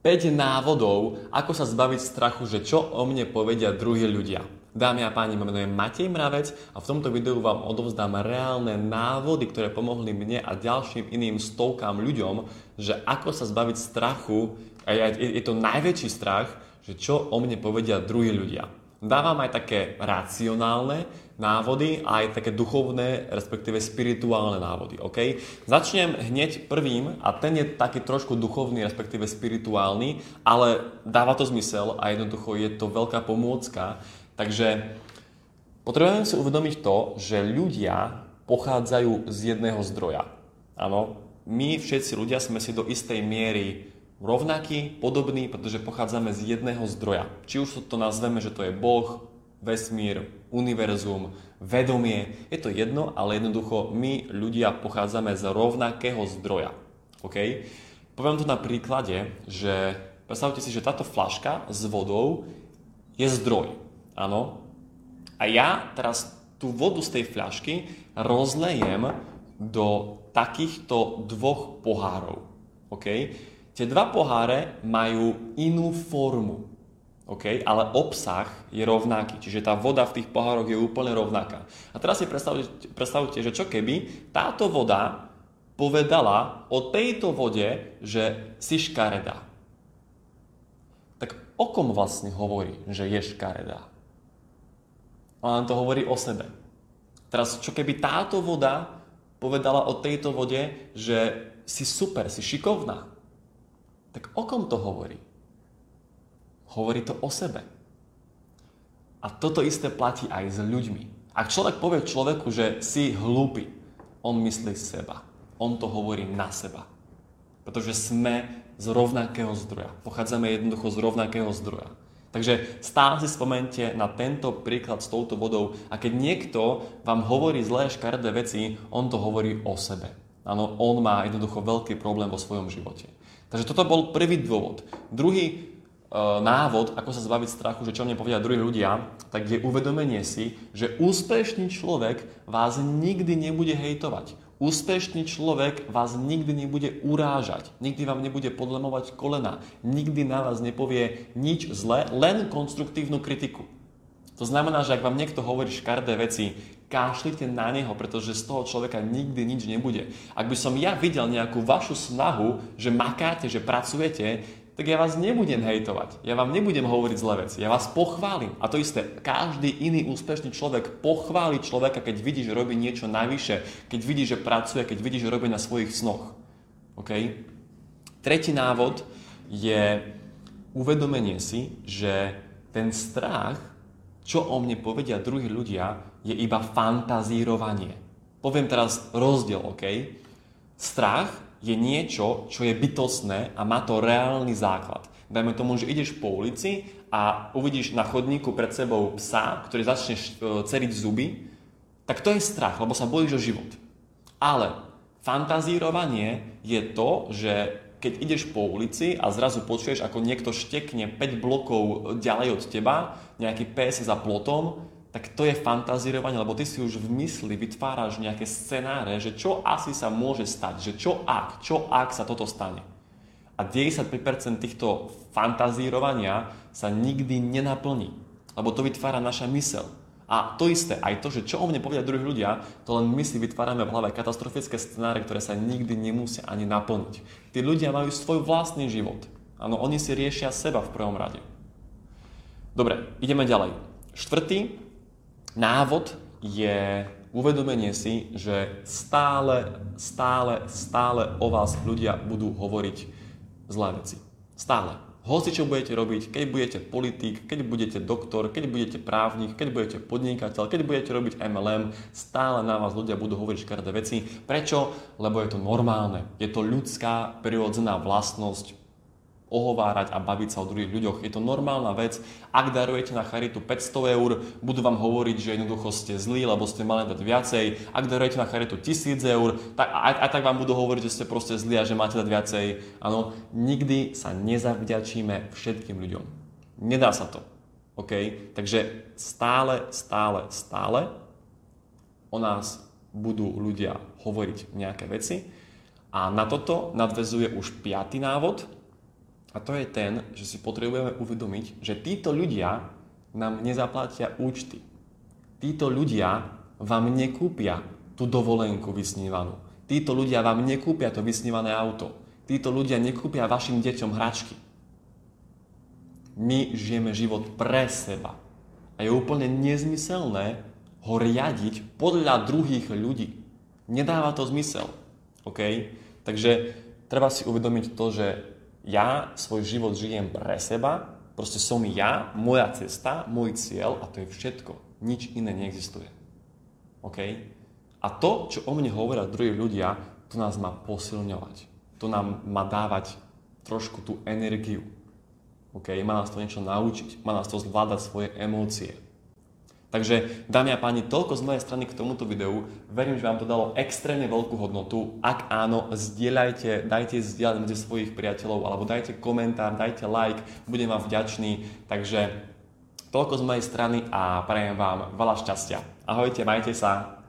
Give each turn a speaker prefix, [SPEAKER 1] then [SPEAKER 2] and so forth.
[SPEAKER 1] 5 návodov, ako sa zbaviť strachu, že čo o mne povedia druhí ľudia. Dámy a páni, menujem Matej Mravec a v tomto videu vám odovzdám reálne návody, ktoré pomohli mne a ďalším iným stovkám ľuďom, že ako sa zbaviť strachu, a je, je to najväčší strach, že čo o mne povedia druhí ľudia. Dávam aj také racionálne návody a aj také duchovné, respektíve spirituálne návody. OK? Začnem hneď prvým a ten je taký trošku duchovný, respektíve spirituálny, ale dáva to zmysel a jednoducho je to veľká pomôcka. Takže potrebujeme si uvedomiť to, že ľudia pochádzajú z jedného zdroja. Áno, my všetci ľudia sme si do istej miery rovnakí, podobní, pretože pochádzame z jedného zdroja. Či už to nazveme, že to je Boh, vesmír, univerzum, vedomie, je to jedno, ale jednoducho my ľudia pochádzame z rovnakého zdroja. OK? Poviem to na príklade, že predstavte si, že táto flaška s vodou je zdroj. Áno? A ja teraz tú vodu z tej fľašky rozlejem do takýchto dvoch pohárov. OK? Tie dva poháre majú inú formu. Okay? ale obsah je rovnaký, čiže tá voda v tých pohároch je úplne rovnaká. A teraz si predstavte, predstavte, že čo keby táto voda povedala o tejto vode, že si škaredá. Tak o kom vlastne hovorí, že je škaredá? Ona to hovorí o sebe. Teraz, čo keby táto voda povedala o tejto vode, že si super, si šikovná, tak o kom to hovorí? Hovorí to o sebe. A toto isté platí aj s ľuďmi. Ak človek povie človeku, že si hlúpy, on myslí seba. On to hovorí na seba. Pretože sme z rovnakého zdroja. Pochádzame jednoducho z rovnakého zdroja. Takže stále si spomente na tento príklad s touto vodou a keď niekto vám hovorí zlé škaredé veci, on to hovorí o sebe. Áno, on má jednoducho veľký problém vo svojom živote. Takže toto bol prvý dôvod. Druhý návod, ako sa zbaviť strachu, že čo mne povedia druhí ľudia, tak je uvedomenie si, že úspešný človek vás nikdy nebude hejtovať. Úspešný človek vás nikdy nebude urážať, nikdy vám nebude podlemovať kolena, nikdy na vás nepovie nič zlé, len konstruktívnu kritiku. To znamená, že ak vám niekto hovorí škardé veci, kášlite na neho, pretože z toho človeka nikdy nič nebude. Ak by som ja videl nejakú vašu snahu, že makáte, že pracujete, tak ja vás nebudem hejtovať. Ja vám nebudem hovoriť zlé veci. Ja vás pochválim. A to isté, každý iný úspešný človek pochváli človeka, keď vidí, že robí niečo navyše, keď vidí, že pracuje, keď vidí, že robí na svojich snoch. OK? Tretí návod je uvedomenie si, že ten strach, čo o mne povedia druhí ľudia, je iba fantazírovanie. Poviem teraz rozdiel, OK? Strach je niečo, čo je bytostné a má to reálny základ. Dajme tomu, že ideš po ulici a uvidíš na chodníku pred sebou psa, ktorý začne e, ceriť zuby, tak to je strach, lebo sa bojíš o život. Ale fantazírovanie je to, že keď ideš po ulici a zrazu počuješ, ako niekto štekne 5 blokov ďalej od teba, nejaký pes za plotom, tak to je fantazírovanie, lebo ty si už v mysli vytváraš nejaké scenáre, že čo asi sa môže stať, že čo ak, čo ak sa toto stane. A 95% týchto fantazírovania sa nikdy nenaplní, lebo to vytvára naša mysel. A to isté, aj to, že čo o mne povedia druhí ľudia, to len my si vytvárame v hlave katastrofické scenáre, ktoré sa nikdy nemusia ani naplniť. Tí ľudia majú svoj vlastný život. Áno, oni si riešia seba v prvom rade. Dobre, ideme ďalej. Štvrtý návod je uvedomenie si, že stále, stále, stále o vás ľudia budú hovoriť zlé veci. Stále. Hoci čo budete robiť, keď budete politik, keď budete doktor, keď budete právnik, keď budete podnikateľ, keď budete robiť MLM, stále na vás ľudia budú hovoriť škaredé veci. Prečo? Lebo je to normálne. Je to ľudská prirodzená vlastnosť ohovárať a baviť sa o druhých ľuďoch. Je to normálna vec. Ak darujete na charitu 500 eur, budú vám hovoriť, že jednoducho ste zlí, lebo ste mali dať viacej. Ak darujete na charitu 1000 eur, tak aj, aj tak vám budú hovoriť, že ste proste zlí a že máte dať viacej. Áno, nikdy sa nezavďačíme všetkým ľuďom. Nedá sa to. OK? Takže stále, stále, stále o nás budú ľudia hovoriť nejaké veci. A na toto nadvezuje už piatý návod, A to je ten, že si potrebujeme uvedomiť, že títo ľudia nám nezaplatia účty. Títo ľudia vám nekúpia tú dovolenku vysnívanú. Títo ľudia vám nekúpia to vysnívané auto. Títo ľudia nekúpia vašim deťom hračky. My žijeme život pre seba. A je úplne nezmyselné ho riadiť podľa druhých ľudí. Nedáva to zmysel. OK? Takže treba si uvedomiť to, že ja svoj život žijem pre seba, proste som ja, moja cesta, môj cieľ a to je všetko. Nič iné neexistuje. OK? A to, čo o mne hovoria druhí ľudia, to nás má posilňovať. To nám má dávať trošku tú energiu. OK? Má nás to niečo naučiť, má nás to zvládať svoje emócie. Takže, dámy a páni, toľko z mojej strany k tomuto videu. Verím, že vám to dalo extrémne veľkú hodnotu. Ak áno, zdieľajte, dajte zdieľať medzi svojich priateľov, alebo dajte komentár, dajte like, budem vám vďačný. Takže toľko z mojej strany a prajem vám veľa šťastia. Ahojte, majte sa.